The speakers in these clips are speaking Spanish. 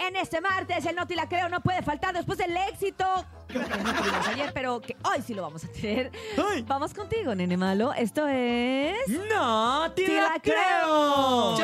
En este martes, el Noti la creo no puede faltar después del éxito que no tuvimos ayer, pero que hoy sí lo vamos a tener. ¡Ay! Vamos contigo, nene malo. Esto es. ¡No te ¡Te la la creo!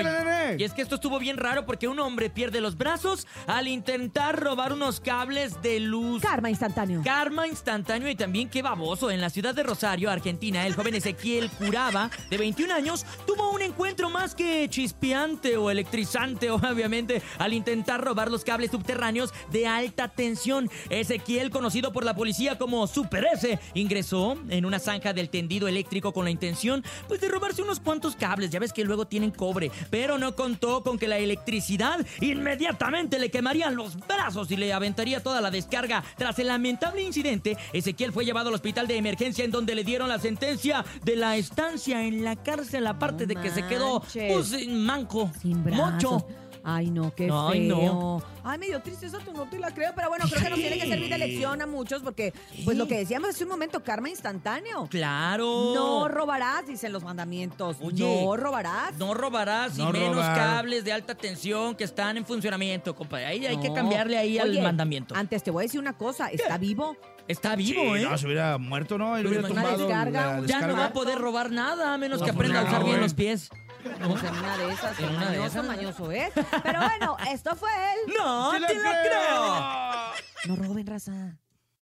Y es que esto estuvo bien raro porque un hombre pierde los brazos al intentar robar unos cables de luz. Karma instantáneo. Karma instantáneo y también qué baboso. En la ciudad de Rosario, Argentina, el joven Ezequiel Curaba, de 21 años, tuvo un encuentro más que chispeante o electrizante, obviamente, al intentar robar los cables subterráneos de alta tensión. Ezequiel, conocido por la policía como Super S, ingresó en una zanja del tendido eléctrico con la intención pues, de robarse unos cuantos cables. Ya ves que luego tienen cobre, pero no contó con que la electricidad inmediatamente le quemarían los brazos y le aventaría toda la descarga. Tras el lamentable incidente, Ezequiel fue llevado al hospital de emergencia en donde le dieron la sentencia de la estancia en la cárcel, aparte No de que se quedó pues, manco, Sin brazos. mocho. Ay, no, qué Ay, feo. no. Ay, medio triste eso, no te la creo, pero bueno, creo que nos tiene que servir de lección a muchos porque, pues lo que decíamos hace un momento, karma instantáneo. Claro. No robarás, dicen los mandamientos. Oye. no robarás. No robarás No y menos robar. cables de alta tensión que están en funcionamiento, compadre. Ahí hay que No. cambiarle ahí Oye, al mandamiento. Antes te voy a decir una cosa, está vivo. Está vivo, Sí, ¿eh? No, se hubiera muerto, ¿no? Él Pero hubiera tumbado descarga, la ya no descarga. va a poder robar nada, a menos No, que pues aprenda a no, usar bien güey. los pies. Pues en una de esas, En una de esas. mañoso, ¿eh? Pero bueno, esto fue él. ¡No ¡Sí te la creo! No roben, raza.